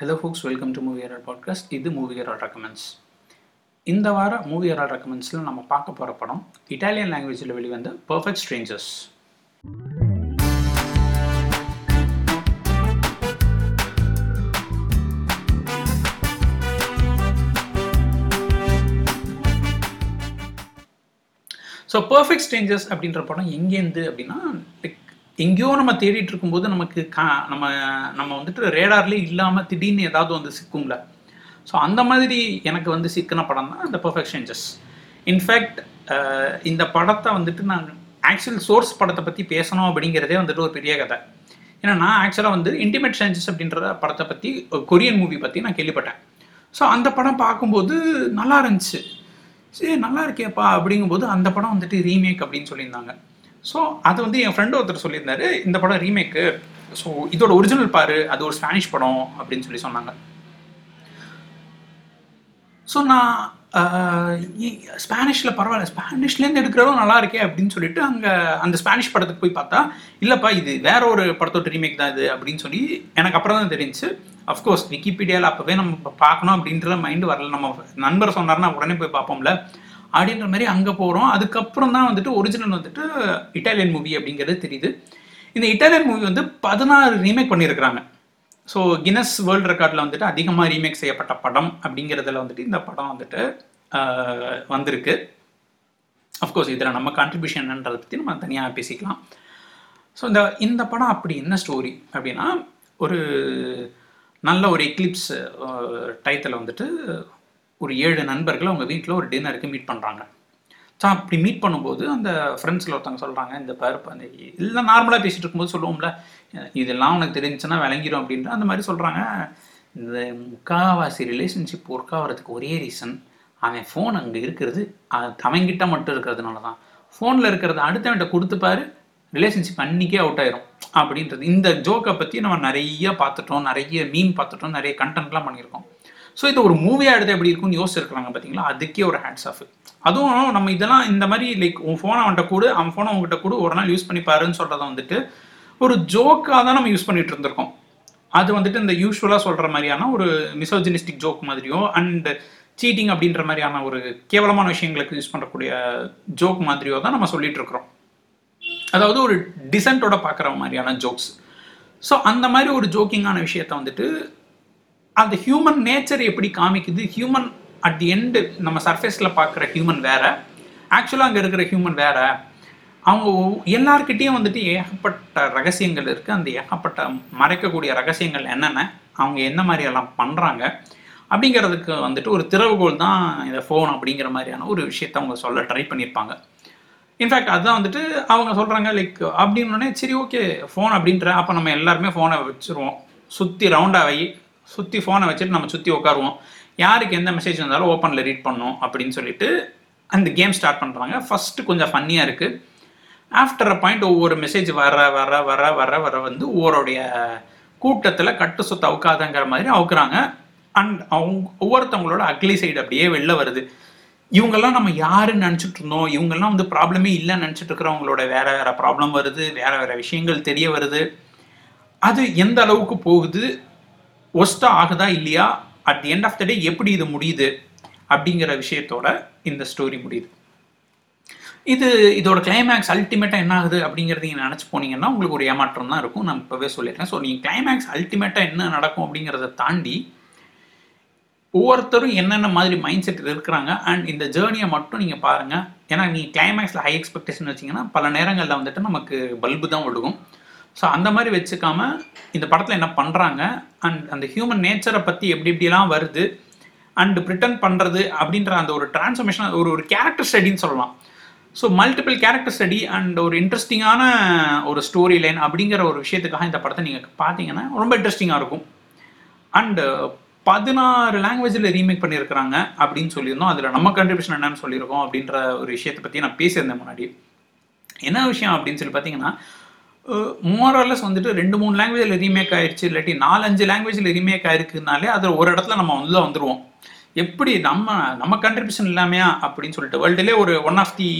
Hello folks welcome to Movie Herald podcast இது movie Herald recommends இந்த வார movie ஹெரால் ரெக்கமெண்ட்ஸில் நம்ம பார்க்க போகிற படம் இட்டாலியன் லாங்குவேஜில் வெளிவந்த Perfect Strangers so Perfect Strangers அப்படின்ற படம் எங்கேருந்து அப்படின்னா லைக் எங்கேயோ நம்ம தேடிட்டு இருக்கும்போது நமக்கு கா நம்ம நம்ம வந்துட்டு ரேடார்லேயே இல்லாமல் திடீர்னு ஏதாவது வந்து சிக்கும்ல. ஸோ அந்த மாதிரி எனக்கு வந்து சிக்கின படம் தான் இந்த பர்ஃபெக்ட் சேஞ்சஸ் இன்ஃபேக்ட் இந்த படத்தை வந்துட்டு நான் ஆக்சுவல் சோர்ஸ் படத்தை பற்றி பேசணும் அப்படிங்கிறதே வந்துட்டு ஒரு பெரிய கதை. ஏன்னா நான் ஆக்சுவலாக வந்து இன்டிமேட் சேஞ்சஸ் அப்படின்ற படத்தை பற்றி கொரியன் மூவி பற்றி நான் கேள்விப்பட்டேன். ஸோ அந்த படம் பார்க்கும்போது நல்லா இருந்துச்சு. சரி நல்லா இருக்கேப்பா அப்படிங்கும்போது அந்த படம் வந்துட்டு ரீமேக் அப்படின்னு சொல்லியிருந்தாங்க. ஸோ அது வந்து என் ஃப்ரெண்டு ஒருத்தர் சொல்லியிருந்தாரு இந்த படம் ரீமேக்கு ஸோ இதோட ஒரிஜினல் பாரு அது ஒரு ஸ்பானிஷ் படம் அப்படின்னு சொல்லி சொன்னாங்க. ஸோ நான் ஸ்பானிஷில் பரவாயில்ல ஸ்பானிஷ்லேருந்து எடுக்கிறதும் நல்லா இருக்கே அப்படின்னு சொல்லிட்டு அங்கே அந்த ஸ்பானிஷ் படத்துக்கு போய் பார்த்தா இல்லைப்பா இது வேற ஒரு படத்தோட ரீமேக் தான் இது அப்படின்னு சொல்லி எனக்கு அப்புறம் தான் தெரிஞ்சு அஃப்கோர்ஸ் விக்கிபீடியாவில் அப்போவே நம்ம பார்க்கணும் அப்படின்ற மைண்டு வரல. நம்ம நண்பர் சொன்னார்னா உடனே போய் பார்ப்போம்ல. அப்படின்ற மாதிரி அங்கே போகிறோம் அதுக்கப்புறம் தான் வந்துட்டு ஒரிஜினல் வந்துட்டு இட்டாலியன் மூவி அப்படிங்கிறது தெரியுது. இந்த இட்டாலியன் மூவி வந்து பதினாறு ரீமேக் பண்ணியிருக்கிறாங்க. ஸோ கினஸ் வேர்ல்டு ரெக்கார்டில் வந்துட்டு அதிகமாக ரீமேக் செய்யப்பட்ட படம் அப்படிங்கிறதுல வந்துட்டு இந்த படம் வந்துட்டு வந்திருக்கு. அஃப்கோர்ஸ் இதில் நம்ம கான்ட்ரிபியூஷன் என்னன்றதை பற்றி நம்ம தனியாக பேசிக்கலாம். ஸோ இந்த இந்த படம் அப்படி என்ன ஸ்டோரி அப்படின்னா ஒரு நல்ல ஒரு எக்லிப்ஸ் டயத்தில் வந்துட்டு ஒரு ஏழு நண்பர்கள் அவங்க வீட்டில் ஒரு டின்னருக்கு மீட் பண்ணுறாங்க ஸோ அப்படி மீட் பண்ணும்போது அந்த ஃப்ரெண்ட்ஸில் ஒருத்தவங்க சொல்கிறாங்க இந்த பருப்பு அந்த இல்லை நார்மலாக பேசிகிட்டு இருக்கும்போது சொல்லுவோம்ல இதெல்லாம் உனக்கு தெரிஞ்சுன்னா விளங்கிடும் அப்படின்ற அந்த மாதிரி சொல்கிறாங்க இந்த முக்காவாசி ரிலேஷன்ஷிப் ஒர்க் ஆகிறதுக்கு ஒரே ரீசன் அவன் ஃபோன் அங்கே இருக்கிறது அது தவங்கிட்ட மட்டும் இருக்கிறதுனால தான். ஃபோனில் இருக்கிறத அடுத்தவன்கிட்ட கொடுத்துப்பாரு ரிலேஷன்ஷிப் அன்றைக்கே அவுட் ஆயிரும். அப்படின்றது இந்த ஜோக்கை பற்றி நம்ம நிறைய பார்த்துட்டோம் நிறைய மீன் பார்த்துட்டோம் நிறைய கண்டென்ட்லாம் பண்ணியிருக்கோம். ஸோ இது ஒரு மூவியாக எடுத்து எப்படி இருக்கும்னு யோசிச்சிருக்கிறாங்க பார்த்தீங்களா அதுக்கே ஒரு ஹேண்ட்ஸ் ஆஃப் அதுவும் நம்ம இதெல்லாம் இந்த மாதிரி லைக் உன் ஃபோனை அவன்கிட்ட கூடு அவன் ஃபோனை உங்ககிட்ட கூடு ஒரு நாள் யூஸ் பண்ணி பாருன்னு சொல்கிறத வந்துட்டு ஒரு ஜோக்காக தான் நம்ம யூஸ் பண்ணிட்டு இருந்திருக்கோம். அது வந்துட்டு இந்த யூஸ்வலாக சொல்கிற மாதிரியான ஒரு மிசோஜினிஸ்டிக் ஜோக் மாதிரியோ அண்ட் சீட்டிங் அப்படின்ற மாதிரியான ஒரு கேவலமான விஷயங்களுக்கு யூஸ் பண்ணக்கூடிய ஜோக் மாதிரியோ தான் நம்ம சொல்லிட்டு இருக்கிறோம். அதாவது ஒரு டிசென்ட்டோட பார்க்குற மாதிரியான ஜோக்ஸ் ஸோ அந்த மாதிரி ஒரு ஜோக்கிங்கான விஷயத்த வந்துட்டு அந்த ஹியூமன் நேச்சர் எப்படி காமிக்குது? ஹியூமன் அட் தி எண்டு நம்ம சர்ஃபேஸில் பார்க்குற ஹியூமன் வேற. ஆக்சுவலாக அங்கே இருக்கிற ஹியூமன் வேற. அவங்க எல்லார்கிட்டேயும் வந்துட்டு ஏகப்பட்ட ரகசியங்கள் இருக்குது அந்த ஏகப்பட்ட மறைக்கக்கூடிய ரகசியங்கள் என்னென்ன அவங்க என்ன மாதிரியெல்லாம் பண்ணுறாங்க அப்படிங்கிறதுக்கு வந்துட்டு ஒரு திறவுகோல் தான் இந்த ஃபோன் அப்படிங்கிற மாதிரியான ஒரு விஷயத்த அவங்க சொல்ல ட்ரை பண்ணியிருப்பாங்க. இன்ஃபேக்ட் அதுதான் வந்துட்டு அவங்க சொல்கிறாங்க லைக் அப்படின்னோடனே சரி ஓகே ஃபோன் அப்படின்ற அப்போ நம்ம எல்லாருமே ஃபோனை வச்சுருவோம். சுற்றி ரவுண்டாக சுற்றி ஃபோனை வச்சுட்டு நம்ம சுற்றி உட்காருவோம் யாருக்கு எந்த மெசேஜ் வந்தாலும் ஓப்பனில் ரீட் பண்ணோம் அப்படின்னு சொல்லிட்டு அந்த கேம் ஸ்டார்ட் பண்ணுறாங்க ஃபஸ்ட்டு கொஞ்சம் ஃபன்னியாக இருக்குது ஆஃப்டர் அ பாயிண்ட் ஒவ்வொரு மெசேஜ் வர வர வர வர வர வந்து ஒவ்வொருடைய கூட்டத்தில் கட்டு சொத்து அவுக்காதங்கிற மாதிரி அவுக்குறாங்க. அண்ட் அவங்க ஒவ்வொருத்தவங்களோட அக்லி சைடு அப்படியே வெளில வருது. இவங்கெல்லாம் நம்ம யாருன்னு நினச்சிட்டு இருந்தோம். இவங்கெல்லாம் வந்து ப்ராப்ளமே இல்லைன்னு நினச்சிட்டு இருக்கிறவங்களோட வேற வேற ப்ராப்ளம் வருது. வேற வேற விஷயங்கள் தெரிய வருது. அது எந்த அளவுக்கு போகுது? ஒஸ்டா ஆகுதா இல்லையா? At the end of the day எப்படி இது முடியுது? அப்படிங்கிற விஷயத்தோட இந்த ஸ்டோரி முடியுது. இது இதோட கிளைமேக்ஸ் அல்டிமேட்டாக என்ன ஆகுது அப்படிங்கிறது நீங்கள் நினச்சி போனீங்கன்னா உங்களுக்கு ஒரு ஏமாற்றம் தான் இருக்கும். நான் இப்போவே சொல்லிடுறேன். ஸோ நீங்கள் கிளைமேக்ஸ் அல்டிமேட்டாக என்ன நடக்கும் அப்படிங்கிறத தாண்டி ஒவ்வொருத்தரும் என்னென்ன மாதிரி மைண்ட் செட் இருக்கிறாங்க அண்ட் இந்த ஜேர்னியை மட்டும் நீங்கள் பாருங்கள் ஏன்னா நீங்கள் கிளைமேக்ஸில் ஹை எக்ஸ்பெக்டேஷன் வச்சிங்கன்னா பல நேரங்களில் வந்துட்டு நமக்கு பல்பு தான் விழுகும் ஸோ அந்த மாதிரி வச்சுக்காம இந்த படத்தில் என்ன பண்ணுறாங்க அண்ட் அந்த ஹியூமன் நேச்சரை பற்றி எப்படி எப்படிலாம் வருது? அண்ட் பிரிட்டன் பண்ணுறது அப்படின்ற அந்த ஒரு டிரான்ஸ்ஃபர்மேஷன் ஒரு ஒரு கேரக்டர் ஸ்டடின்னு சொல்லலாம். So multiple character study and ஒரு இன்ட்ரெஸ்டிங்கான ஒரு ஸ்டோரி லைன் அப்படிங்கிற ஒரு விஷயத்துக்காக இந்த படத்தை நீங்கள் பார்த்தீங்கன்னா ரொம்ப இன்ட்ரெஸ்டிங்காக இருக்கும். அண்டு பதினாறு லாங்குவேஜில் ரீமேக் பண்ணியிருக்கிறாங்க அப்படின்னு சொல்லியிருந்தோம். அதில் நம்ம கண்ட்ரிபியூஷன் என்னன்னு சொல்லியிருக்கோம் அப்படின்ற ஒரு விஷயத்தை பற்றி நான் பேசியிருந்தேன் முன்னாடி. என்ன விஷயம் அப்படின்னு சொல்லி பார்த்தீங்கன்னா மோரலஸ் வந்துட்டு ரெண்டு மூணு லாங்குவேஜில் ரீமேக் ஆயிடுச்சு இல்லாட்டி நாலஞ்சு லாங்குவேஜில் ரீமேக் ஆயிருக்குனாலே அது ஒரு இடத்துல நம்ம உள்ளே வந்துடுவோம் எப்படி நம்ம நம்ம கண்ட்ரிபியூஷன் இல்லாமையா அப்படின்னு சொல்லிட்டு வேர்ல்டுலே ஒரு one of the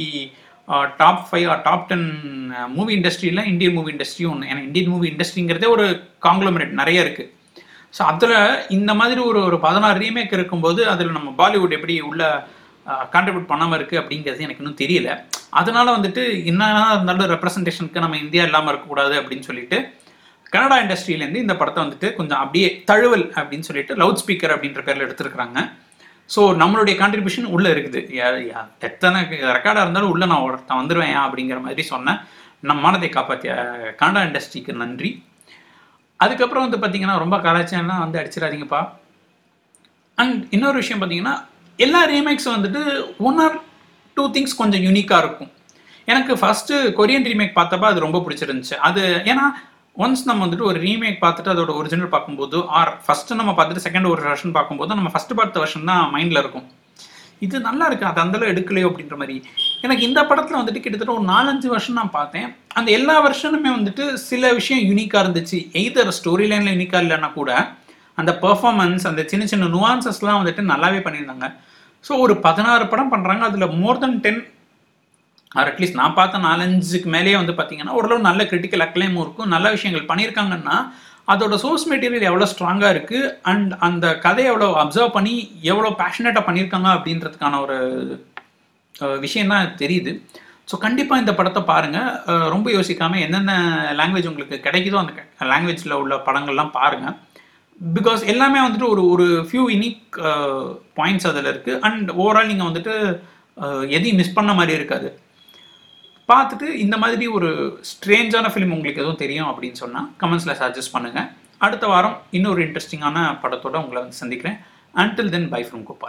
top five or top ten movie இண்டஸ்ட்ரியில் இந்தியன் மூவி இண்டஸ்ட்ரியும் ஒன்று ஏன்னா இந்தியன் மூவி இண்டஸ்ட்ரிங்கிறதே ஒரு காங்க்ளோமரேட் நிறைய இருக்குது ஸோ அதில் இந்த மாதிரி ஒரு ஒரு பதினாறு ரீமேக் இருக்கும்போது அதில் நம்ம பாலிவுட் எப்படி உள்ள கான்ட்ரிபியூட் பண்ணாமல் இருக்குது அப்படிங்கிறது எனக்கு இன்னும் தெரியல. அதனால வந்துட்டு என்னதான் இருந்தாலும் ரெப்ரசன்டேஷனுக்கு நம்ம இந்தியா இல்லாமல் இருக்கக்கூடாது அப்படின்னு சொல்லிட்டு கனடா இண்டஸ்ட்ரியிலேருந்து இந்த படத்தை வந்துட்டு கொஞ்சம் அப்படியே தழுவல் அப்படின்னு சொல்லிட்டு லவுட் ஸ்பீக்கர் அப்படின்ற பேரில் எடுத்திருக்கிறாங்க. ஸோ நம்மளுடைய கான்ட்ரிபியூஷன் உள்ளே இருக்குது. யா- எத்தனை ரெக்கார்டாக இருந்தாலும் உள்ளே நான் ஒருத்தன் வந்துடுவேன் அப்படிங்கிற மாதிரி சொன்னேன். நம்ம மானத்தை காப்பாற்றிய கனடா இண்டஸ்ட்ரிக்கு நன்றி. அதுக்கப்புறம் வந்து பார்த்தீங்கன்னா ரொம்ப கலாச்சாரம்லாம் வந்து அடிச்சிடாதீங்கப்பா. அண்ட் இன்னொரு விஷயம் பார்த்தீங்கன்னா எல்லா ரீமேக்ஸும் வந்துட்டு ஒன் ஆர் டூ திங்ஸ் கொஞ்சம் யூனிக்காக இருக்கும். எனக்கு ஃபஸ்ட்டு கொரியன் ரீமேக் பார்த்தப்ப அது ரொம்ப பிடிச்சிருந்துச்சு. அது ஏன்னா ஒன்ஸ் நம்ம வந்துட்டு ஒரு ரீமேக் பார்த்துட்டு அதோட ஒரிஜினல் பார்க்கும்போது ஆர் ஃபஸ்ட்டு நம்ம பார்த்துட்டு செகண்ட் ஒரு வெர்ஷன் பார்க்கும்போது நம்ம ஃபஸ்ட்டு பார்த்த வெர்ஷன் தான் மைண்டில் இருக்கும். இது நல்லா இருக்கு. அது அந்தளவு எடுக்கலையோ அப்படின்ற மாதிரி. எனக்கு இந்த படத்தில் வந்துட்டு கிட்டத்தட்ட ஒரு நாலஞ்சு வருஷம் நான் பார்த்தேன். அந்த எல்லா வருஷனுமே வந்துட்டு சில விஷயம் யூனிக்காக இருந்துச்சு. எய்தர் ஸ்டோரி லைனில் யூனிக்காக இல்லைன்னா கூட அந்த பெர்ஃபார்மன்ஸ் அந்த சின்ன சின்ன நுவான்சஸ்லாம் வந்துட்டு நல்லாவே பண்ணியிருந்தாங்க. ஸோ ஒரு பதினாறு படம் பண்ணுறாங்க அதில் more than ten or at least நான் பார்த்த நாலஞ்சுக்கு மேலேயே வந்து பார்த்தீங்கன்னா ஓரளவு நல்ல கிரிட்டிக்கல் அக்ளைமும் இருக்கும். நல்ல விஷயங்கள் பண்ணியிருக்காங்கன்னா அதோட சோர்ஸ் மெட்டீரியல் எவ்வளோ ஸ்ட்ராங்காக இருக்குது அண்ட் அந்த கதையை எவ்வளோ அப்சர்வ் பண்ணி எவ்வளோ பேஷனேட்டாக பண்ணியிருக்காங்க அப்படின்றதுக்கான ஒரு விஷயம் தான் தெரியுது. ஸோ கண்டிப்பாக இந்த படத்தை பாருங்கள் ரொம்ப யோசிக்காமல் என்னென்ன லாங்குவேஜ் உங்களுக்கு கிடைக்குதோ அந்த லாங்குவேஜில் உள்ள படங்கள்லாம் பாருங்கள் பிகாஸ் எல்லாமே வந்துட்டு ஒரு ஒரு ஃபியூ யூனிக் பாயிண்ட்ஸ் அதில் இருக்குது அண்ட் ஓவரால் நீங்கள் வந்துட்டு uh, எதையும் மிஸ் பண்ண மாதிரி இருக்காது. பார்த்துட்டு இந்த மாதிரி ஒரு ஸ்ட்ரேஞ்சான ஃபிலிம் உங்களுக்கு எதுவும் தெரியும் அப்படின்னு சொன்னால் கமெண்ட்ஸில் சஜஸ்ட் பண்ணுங்கள் அடுத்த வாரம் இன்னொரு இன்ட்ரெஸ்டிங்கான படத்தோட உங்களை வந்து சந்திக்கிறேன். Until then bye from Gopal